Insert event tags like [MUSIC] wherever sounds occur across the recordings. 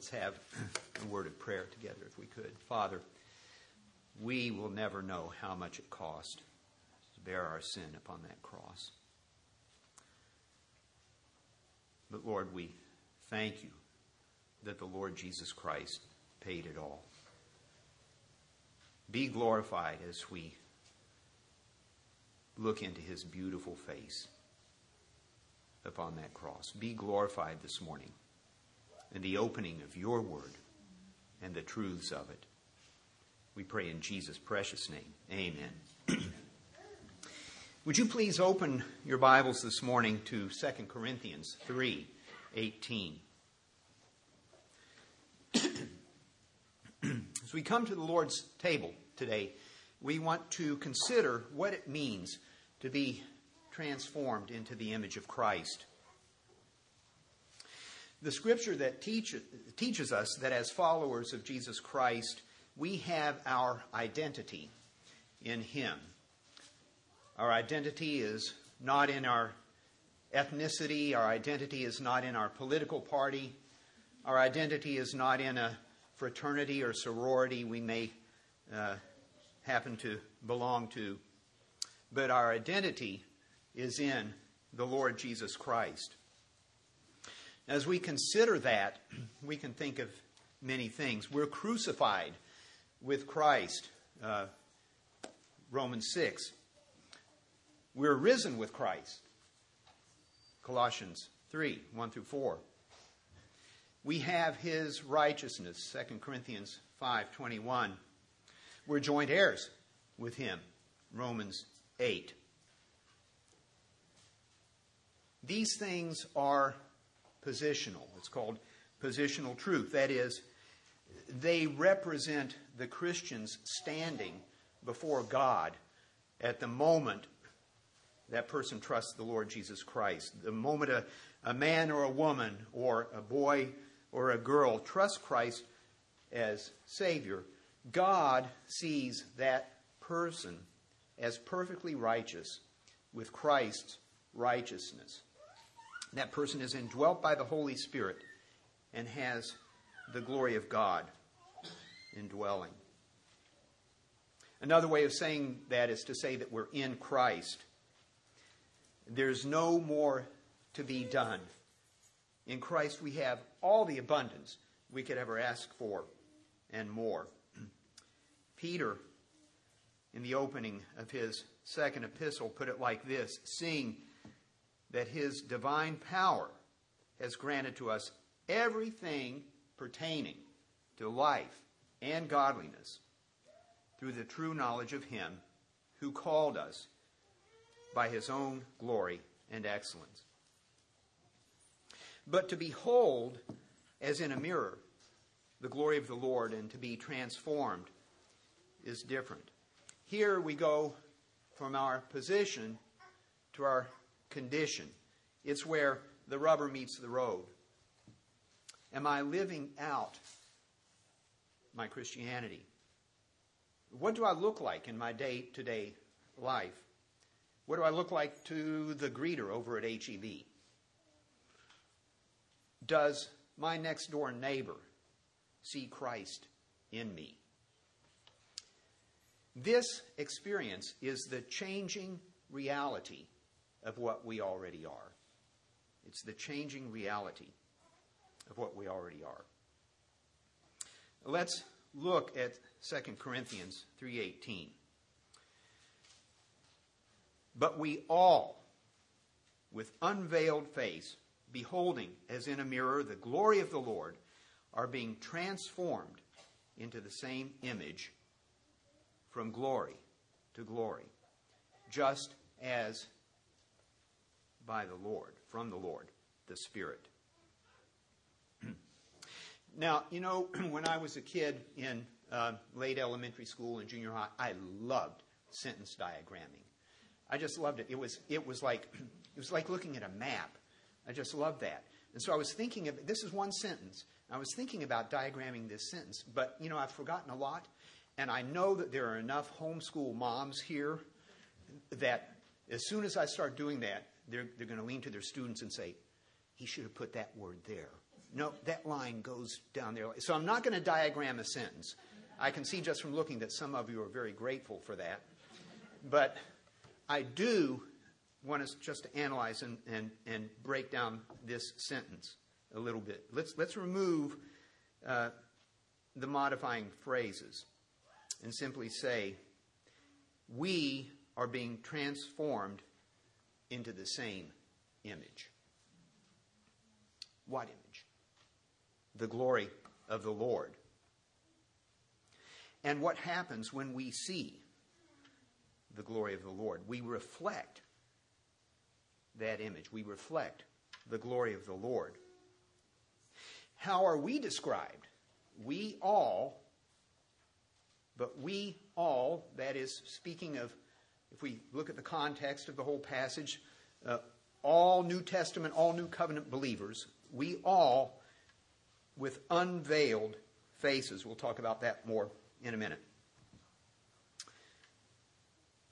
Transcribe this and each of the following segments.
Let's have a word of prayer together if we could. Father, we will never know how much it cost to bear our sin upon that cross. But Lord, we thank you that the Lord Jesus Christ paid it all. Be glorified as we look into his beautiful face upon that cross. Be glorified this morning in the opening of your word and the truths of it. We pray in Jesus' precious name. Amen. [CLEARS THROAT] Would you please open your Bibles this morning to 2 Corinthians 3 18. [CLEARS THROAT] As we come to the Lord's table today, we want to consider what it means to be transformed into the image of Christ. The scripture that teach, teaches us that as followers of Jesus Christ, we have our identity in Him. Our identity is not in our ethnicity, our identity is not in our political party, our identity is not in a fraternity or sorority we may uh, happen to belong to, but our identity is in the Lord Jesus Christ. As we consider that, we can think of many things. We're crucified with Christ, uh, Romans 6. We're risen with Christ, Colossians 3 1 through 4. We have his righteousness, 2 Corinthians 5 21. We're joint heirs with him, Romans 8. These things are positional. It's called positional truth. That is, they represent the Christian's standing before God at the moment that person trusts the Lord Jesus Christ. The moment a, a man or a woman or a boy or a girl trusts Christ as Savior, God sees that person as perfectly righteous with Christ's righteousness. That person is indwelt by the Holy Spirit and has the glory of God indwelling. Another way of saying that is to say that we're in Christ. There's no more to be done. In Christ, we have all the abundance we could ever ask for and more. Peter, in the opening of his second epistle, put it like this Seeing that his divine power has granted to us everything pertaining to life and godliness through the true knowledge of him who called us by his own glory and excellence. But to behold, as in a mirror, the glory of the Lord and to be transformed is different. Here we go from our position to our condition. It's where the rubber meets the road. Am I living out my Christianity? What do I look like in my day to day life? What do I look like to the greeter over at HEB? Does my next door neighbor see Christ in me? This experience is the changing reality of what we already are. It's the changing reality of what we already are. Let's look at 2 Corinthians 3:18. But we all with unveiled face beholding as in a mirror the glory of the Lord are being transformed into the same image from glory to glory just as by the Lord, from the Lord, the Spirit. now, you know, [CLEARS THROAT] when I was a kid in uh, late elementary school and junior high, I loved sentence diagramming. I just loved it. It was, it was like [CLEARS THROAT] it was like looking at a map. I just loved that. And so I was thinking of this is one sentence. I was thinking about diagramming this sentence, but you know I've forgotten a lot, and I know that there are enough homeschool moms here that as soon as I start doing that, they're, they're going to lean to their students and say, he should have put that word there. No, that line goes down there. So I'm not going to diagram a sentence. I can see just from looking that some of you are very grateful for that. But I do want us just to analyze and, and, and break down this sentence a little bit. Let's, let's remove uh, the modifying phrases and simply say, We are being transformed into the same image. What image? The glory of the Lord. And what happens when we see the glory of the Lord? We reflect that image. We reflect the glory of the Lord. How are we described? We all, but we all, that is, speaking of, if we look at the context of the whole passage, uh, all New Testament, all New Covenant believers, we all, with unveiled faces, we'll talk about that more in a minute.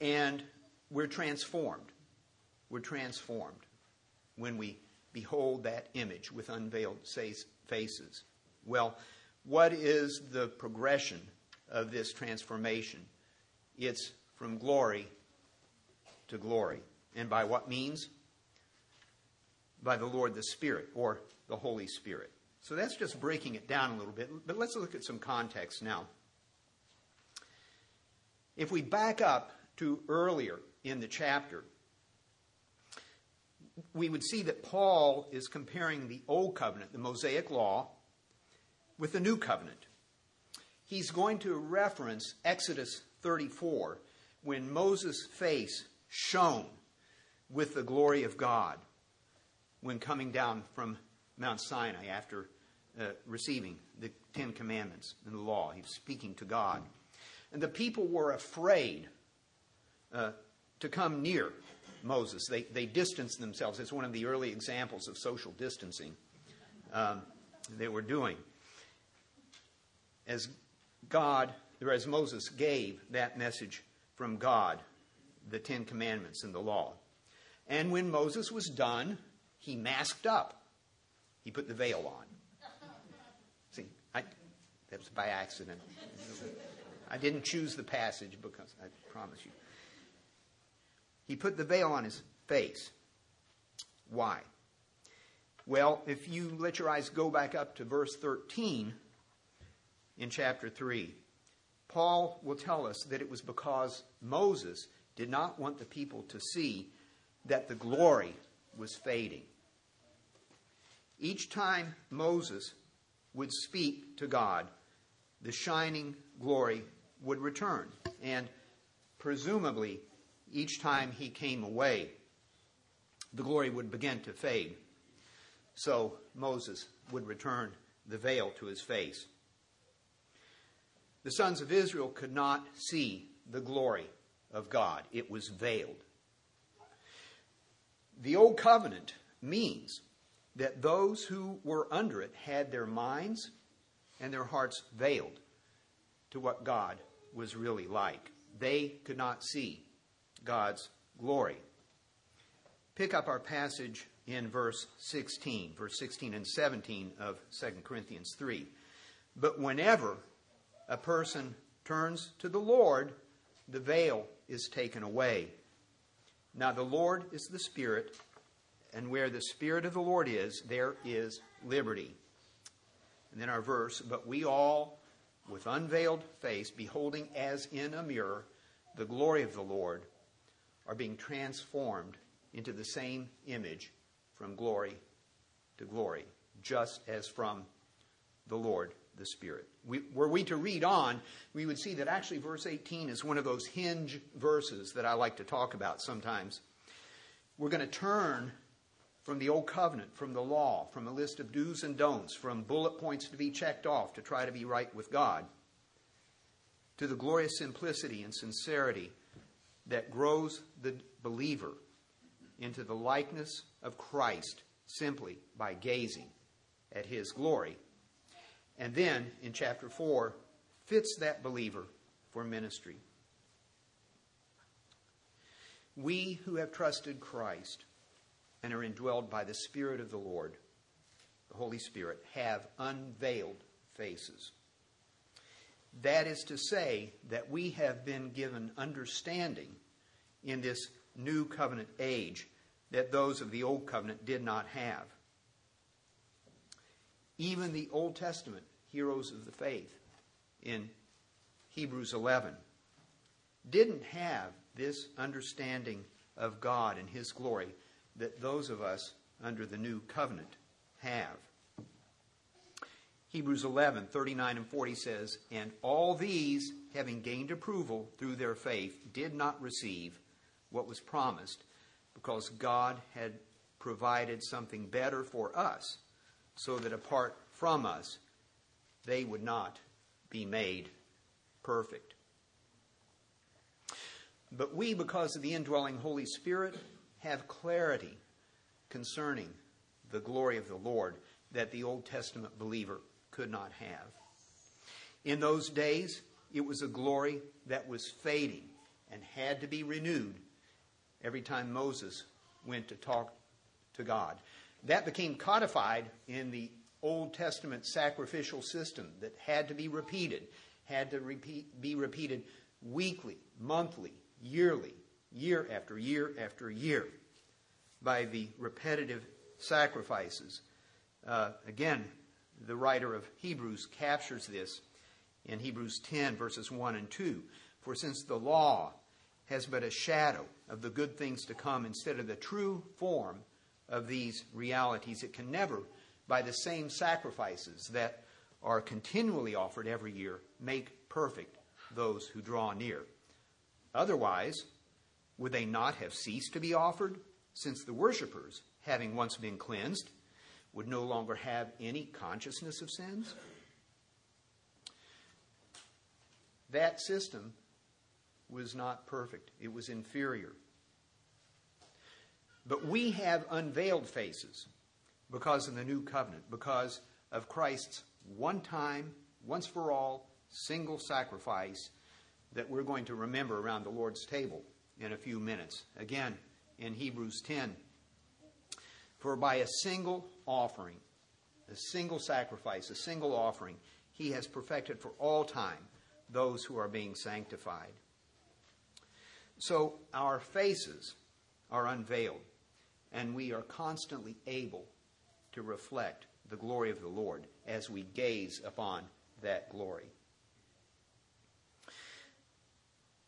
And we're transformed. We're transformed when we behold that image with unveiled faces. Well, what is the progression of this transformation? It's from glory to glory. And by what means? By the Lord the Spirit, or the Holy Spirit. So that's just breaking it down a little bit, but let's look at some context now. If we back up to earlier in the chapter, we would see that Paul is comparing the Old Covenant, the Mosaic Law, with the New Covenant. He's going to reference Exodus 34 when Moses' face shone with the glory of God when coming down from Mount Sinai after uh, receiving the Ten Commandments and the law. He was speaking to God. And the people were afraid uh, to come near Moses. They, they distanced themselves. It's one of the early examples of social distancing um, they were doing. As God, or as Moses gave that message from God, the Ten Commandments and the law. And when Moses was done, he masked up. He put the veil on. See, I, that was by accident. I didn't choose the passage because I promise you. He put the veil on his face. Why? Well, if you let your eyes go back up to verse 13 in chapter 3, Paul will tell us that it was because Moses did not want the people to see that the glory was fading. Each time Moses would speak to God, the shining glory would return. And presumably, each time he came away, the glory would begin to fade. So Moses would return the veil to his face. The sons of Israel could not see the glory of God, it was veiled. The Old Covenant means that those who were under it had their minds and their hearts veiled to what God was really like. They could not see God's glory. Pick up our passage in verse 16, verse 16 and 17 of 2 Corinthians 3. But whenever a person turns to the Lord, the veil is taken away. Now, the Lord is the Spirit, and where the Spirit of the Lord is, there is liberty. And then our verse, but we all, with unveiled face, beholding as in a mirror the glory of the Lord, are being transformed into the same image from glory to glory, just as from the Lord the Spirit. We, were we to read on, we would see that actually verse 18 is one of those hinge verses that I like to talk about sometimes. We're going to turn from the Old Covenant, from the law, from a list of do's and don'ts, from bullet points to be checked off to try to be right with God, to the glorious simplicity and sincerity that grows the believer into the likeness of Christ simply by gazing at his glory. And then in chapter 4, fits that believer for ministry. We who have trusted Christ and are indwelled by the Spirit of the Lord the Holy Spirit, have unveiled faces. That is to say, that we have been given understanding in this new covenant age that those of the old covenant did not have. Even the Old Testament heroes of the faith in Hebrews 11 didn't have this understanding of God and His glory that those of us under the new covenant have. Hebrews 11, 39 and 40 says, And all these, having gained approval through their faith, did not receive what was promised, because God had provided something better for us, so that apart from us, they would not be made perfect. But we, because of the indwelling Holy Spirit, have clarity concerning the glory of the Lord that the Old Testament believer could not have. In those days, it was a glory that was fading and had to be renewed every time Moses went to talk to God. That became codified in the Old Testament sacrificial system that had to be repeated, had to repeat, be repeated weekly, monthly, yearly, year after year after year by the repetitive sacrifices. Uh, again, the writer of Hebrews captures this in Hebrews 10, verses 1 and 2. For since the law has but a shadow of the good things to come instead of the true form of these realities, it can never, by the same sacrifices that are continually offered every year, make perfect those who draw near. Otherwise, would they not have ceased to be offered, since the worshippers, having once been cleansed, would no longer have any consciousness of sins? That system was not perfect, it was inferior. But we have unveiled faces because of the new covenant, because of Christ's one time, once for all, single sacrifice that we're going to remember around the Lord's table in a few minutes. Again, in Hebrews 10. For by a single offering, a single sacrifice, a single offering, he has perfected for all time those who are being sanctified. So our faces are unveiled, and we are constantly able to reflect the glory of the Lord as we gaze upon that glory.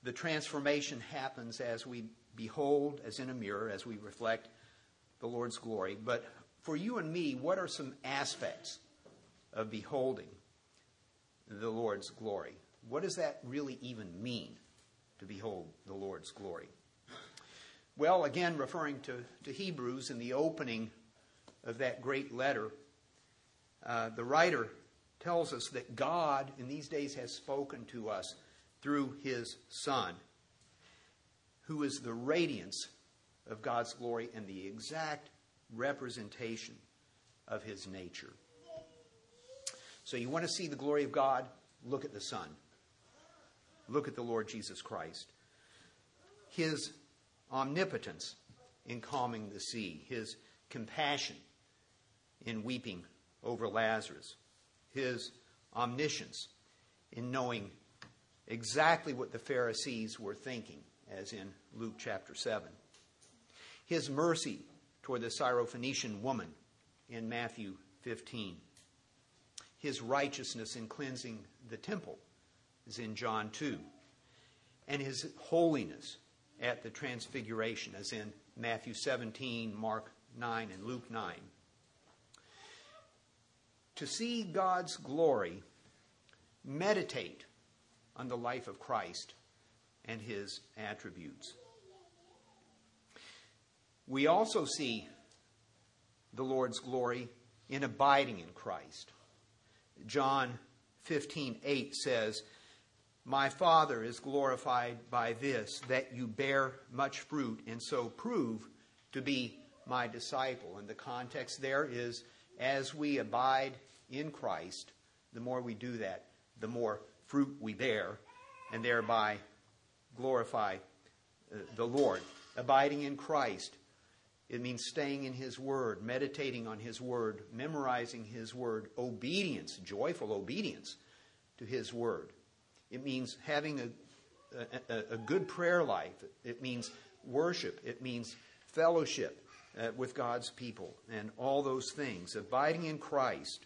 The transformation happens as we behold, as in a mirror, as we reflect the Lord's glory. But for you and me, what are some aspects of beholding the Lord's glory? What does that really even mean to behold the Lord's glory? Well, again, referring to, to Hebrews in the opening of that great letter, uh, the writer tells us that God in these days has spoken to us through his Son, who is the radiance of God's glory and the exact representation of his nature. So, you want to see the glory of God? Look at the Son. Look at the Lord Jesus Christ. His omnipotence in calming the sea, his compassion in weeping over Lazarus, his omniscience in knowing exactly what the Pharisees were thinking, as in Luke chapter 7. His mercy toward the Syrophoenician woman in Matthew 15. His righteousness in cleansing the temple is in John 2. And his holiness at the transfiguration, as in Matthew 17, Mark 9, and Luke 9. To see God's glory, meditate on the life of Christ and his attributes. We also see the Lord's glory in abiding in Christ. John 15:8 says, "My Father is glorified by this that you bear much fruit and so prove to be my disciple." And the context there is as we abide in Christ, the more we do that, the more fruit we bear, and thereby glorify uh, the Lord. Abiding in Christ It means staying in His Word, meditating on His Word, memorizing His Word, obedience, joyful obedience to His Word. It means having a, a, a good prayer life. It means worship. It means fellowship uh, with God's people and all those things. Abiding in Christ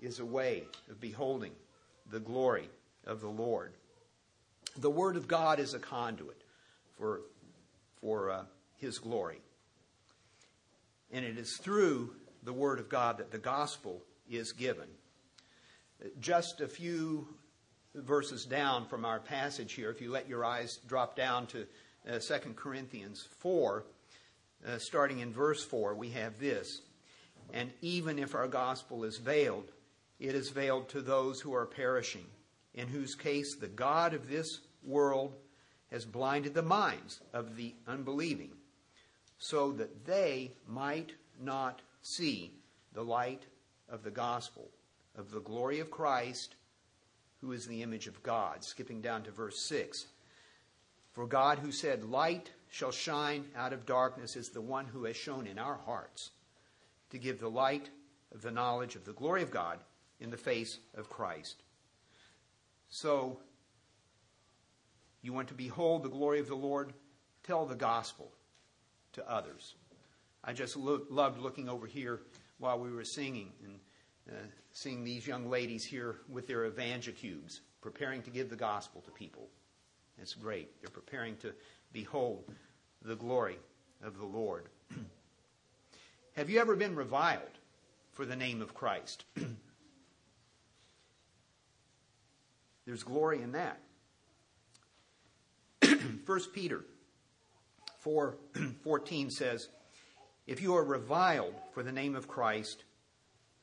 is a way of beholding the glory of the Lord. The Word of God is a conduit for, for uh, His glory. And it is through the Word of God that the gospel is given. Just a few verses down from our passage here, if you let your eyes drop down to uh, 2 Corinthians 4, uh, starting in verse 4, we have this. And even if our gospel is veiled, it is veiled to those who are perishing, in whose case the God of this world has blinded the minds of the unbelieving, so that they might not see the light of the gospel, of the glory of Christ, who is the image of God. Skipping down to verse 6. For God, who said, Light shall shine out of darkness, is the one who has shown in our hearts to give the light of the knowledge of the glory of God in the face of Christ. So, you want to behold the glory of the Lord? Tell the gospel to others. I just lo- loved looking over here while we were singing and Uh, seeing these young ladies here with their EvangeCubes, preparing to give the gospel to people. It's great. They're preparing to behold the glory of the Lord. [CLEARS THROAT] Have you ever been reviled for the name of Christ? [CLEARS THROAT] There's glory in that. [CLEARS THROAT] 1 Peter 4 14 says, If you are reviled for the name of Christ,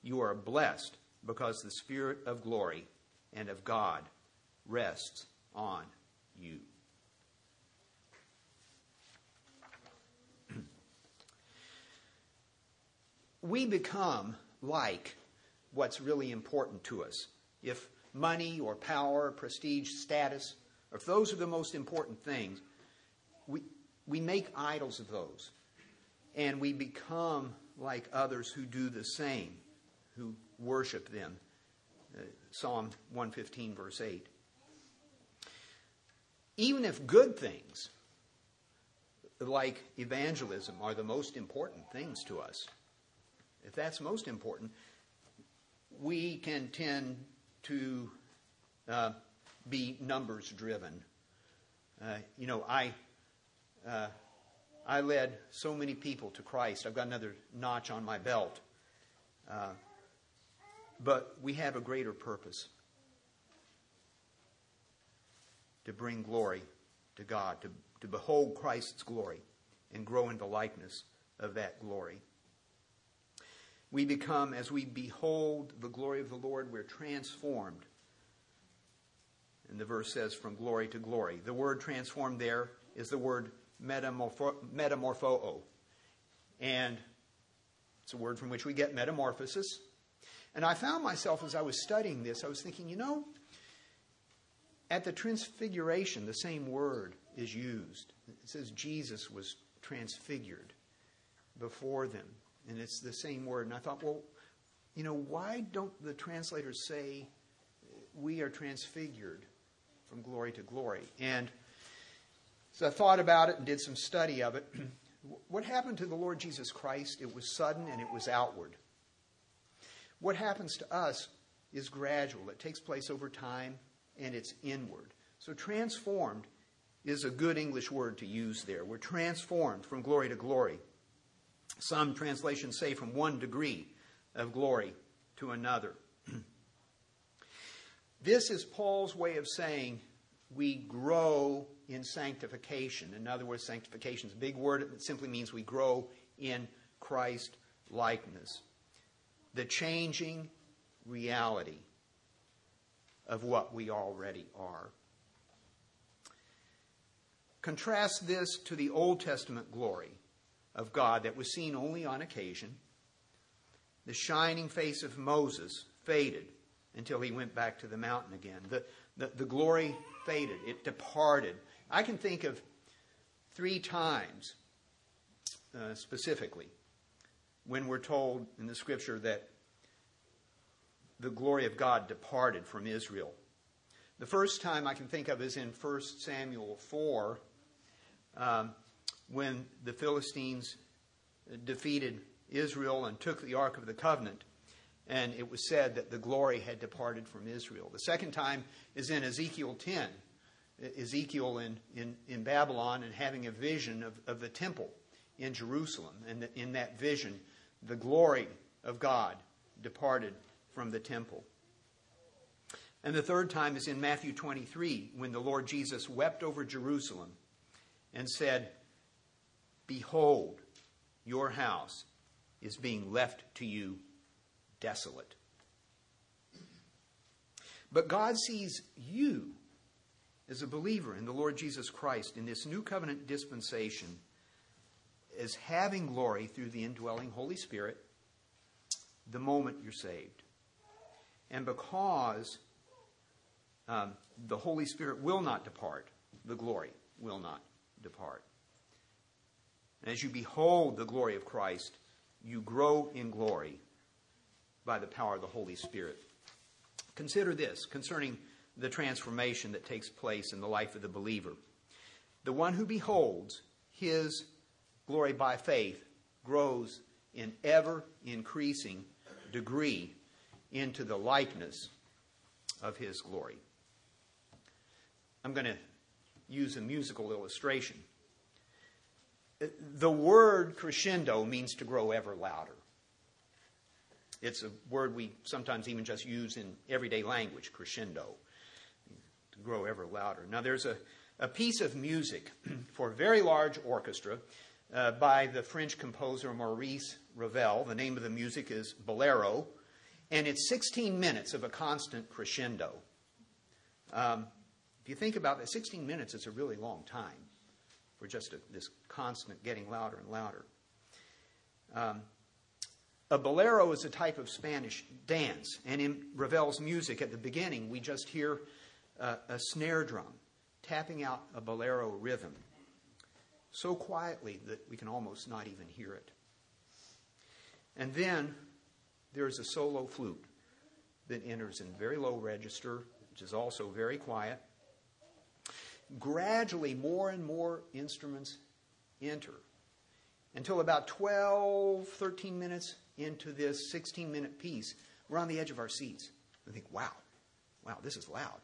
you are blessed because the Spirit of glory and of God rests on you. [CLEARS THROAT] we become like what's really important to us. If money or power, prestige, status, if those are the most important things, we, we make idols of those. And we become like others who do the same, who worship them. Uh, Psalm 115, verse 8. Even if good things, like evangelism, are the most important things to us, if that's most important, we can tend to uh, be numbers driven. Uh, you know, I uh, I led so many people to Christ. I've got another notch on my belt. Uh, but we have a greater purpose to bring glory to God, to, to behold Christ's glory and grow in the likeness of that glory. We become, as we behold the glory of the Lord, we're transformed. And the verse says, from glory to glory. The word transformed there is the word metamorpho, metamorpho. And it's a word from which we get metamorphosis. And I found myself as I was studying this, I was thinking, you know, at the transfiguration, the same word is used. It says Jesus was transfigured before them. And it's the same word. And I thought, well, you know, why don't the translators say we are transfigured from glory to glory? And so I thought about it and did some study of it. [CLEARS THROAT] what happened to the Lord Jesus Christ? It was sudden and it was outward. What happens to us is gradual, it takes place over time and it's inward. So transformed is a good English word to use there. We're transformed from glory to glory. Some translations say from one degree of glory to another. [CLEARS THROAT] this is Paul's way of saying we grow in sanctification. In other words, sanctification is a big word. It simply means we grow in Christ likeness. The changing reality of what we already are. Contrast this to the Old Testament glory of God that was seen only on occasion. The shining face of Moses faded until he went back to the mountain again. The, the, the glory faded, it departed. I can think of three times uh, specifically when we're told in the scripture that the glory of God departed from Israel. The first time I can think of is in 1 Samuel 4, um, when the Philistines defeated Israel and took the Ark of the Covenant, and it was said that the glory had departed from Israel. The second time is in Ezekiel 10. Ezekiel in, in, in Babylon and having a vision of, of the temple in Jerusalem. And in that vision, the glory of God departed from the temple. And the third time is in Matthew 23 when the Lord Jesus wept over Jerusalem and said, Behold, your house is being left to you desolate. But God sees you as a believer in the Lord Jesus Christ in this new covenant dispensation as having glory through the indwelling Holy Spirit the moment you're saved. And because um, the Holy Spirit will not depart, the glory will not depart. And as you behold the glory of Christ, you grow in glory by the power of the Holy Spirit. Consider this concerning the transformation that takes place in the life of the believer. The one who beholds his glory by faith grows in ever increasing degree into the likeness of his glory. I'm going to use a musical illustration. The word crescendo means to grow ever louder. It's a word we sometimes even just use in everyday language, crescendo, to grow ever louder. Now, there's a, a piece of music [CLEARS THROAT] for a very large orchestra uh, by the French composer Maurice Ravel. The name of the music is Bolero, and it's 16 minutes of a constant crescendo. Um, if you think about it, 16 minutes is a really long time for just a, this constant getting louder and louder. Um, a bolero is a type of Spanish dance, and in Ravel's music at the beginning, we just hear uh, a snare drum tapping out a bolero rhythm so quietly that we can almost not even hear it. And then there's a solo flute that enters in very low register, which is also very quiet. Gradually, more and more instruments enter until about 12, 13 minutes into this 16 minute piece, we're on the edge of our seats. We think, wow, wow, this is loud.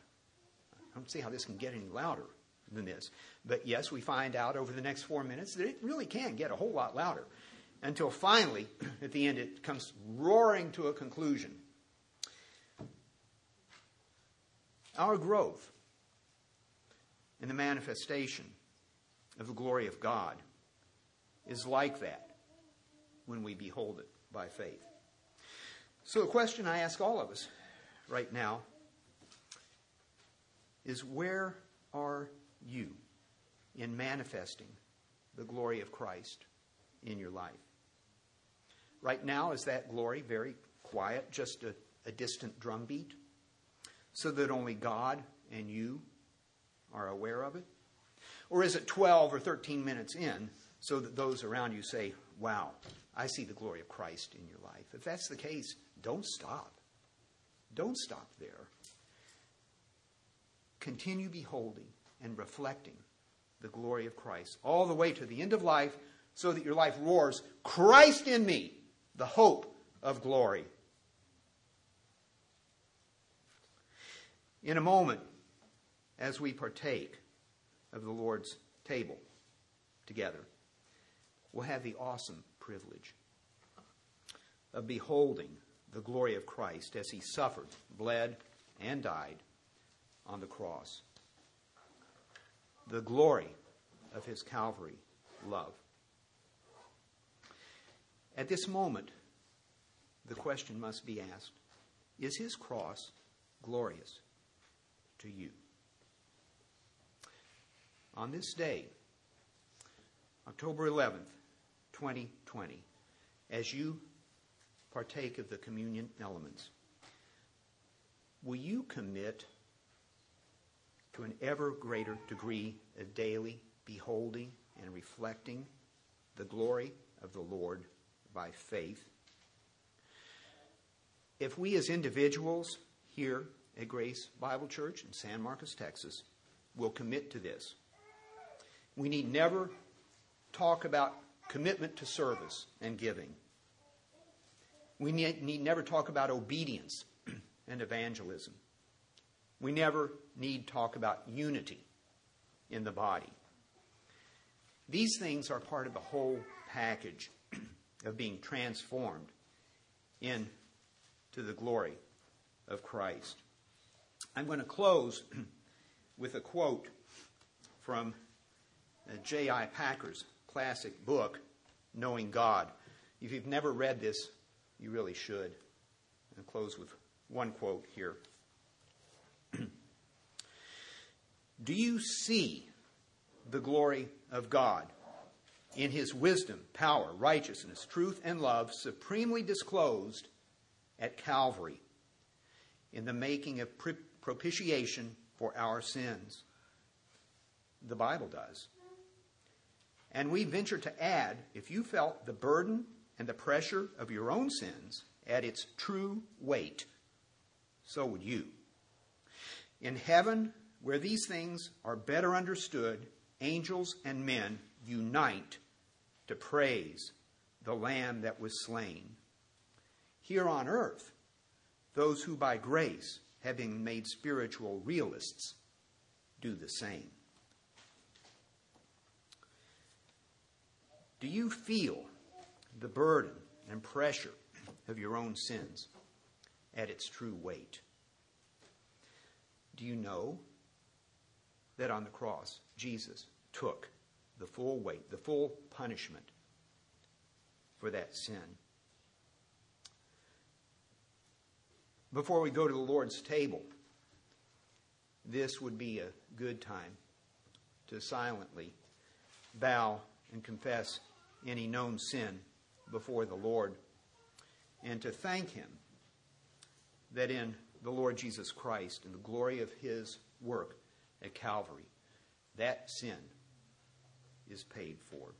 I don't see how this can get any louder than this. But yes, we find out over the next four minutes that it really can get a whole lot louder. Until finally, [CLEARS THROAT] at the end, it comes roaring to a conclusion. Our growth in the manifestation of the glory of God is like that when we behold it by faith. So, the question I ask all of us right now is where are you in manifesting the glory of Christ in your life? Right now, is that glory very quiet, just a, a distant drumbeat, so that only God and you are aware of it? Or is it 12 or 13 minutes in so that those around you say, Wow, I see the glory of Christ in your life? If that's the case, don't stop. Don't stop there. Continue beholding and reflecting the glory of Christ all the way to the end of life so that your life roars, Christ in me, the hope of glory. In a moment, as we partake of the Lord's table together, we'll have the awesome privilege of beholding the glory of Christ as he suffered, bled, and died on the cross. The glory of his Calvary love. At this moment, the question must be asked Is his cross glorious to you? On this day, October 11th, 2020, as you partake of the communion elements, will you commit to an ever greater degree of daily beholding and reflecting the glory of the Lord by faith. If we as individuals here at Grace Bible Church in San Marcos, Texas, will commit to this, we need never talk about commitment to service and giving. We need, never talk about obedience [CLEARS THROAT] and evangelism. We never need talk about unity in the body. These things are part of the whole package [CLEARS THROAT] of being transformed into the glory of Christ. I'm going to close [CLEARS THROAT] with a quote from uh, J.I. Packer's classic book, Knowing God. If you've never read this, you really should. I'll close with one quote here. Do you see the glory of God in his wisdom, power, righteousness, truth, and love supremely disclosed at Calvary in the making of propitiation for our sins? The Bible does. And we venture to add if you felt the burden and the pressure of your own sins at its true weight, so would you. In heaven, where these things are better understood, angels and men unite to praise the Lamb that was slain. Here on earth, those who by grace have been made spiritual realists do the same. Do you feel the burden and pressure of your own sins at its true weight? Do you know that on the cross, Jesus took the full weight, the full punishment for that sin? Before we go to the Lord's table, this would be a good time to silently bow and confess any known sin before the Lord and to thank Him that in the Lord Jesus Christ, in the glory of His work at Calvary, that sin is paid for.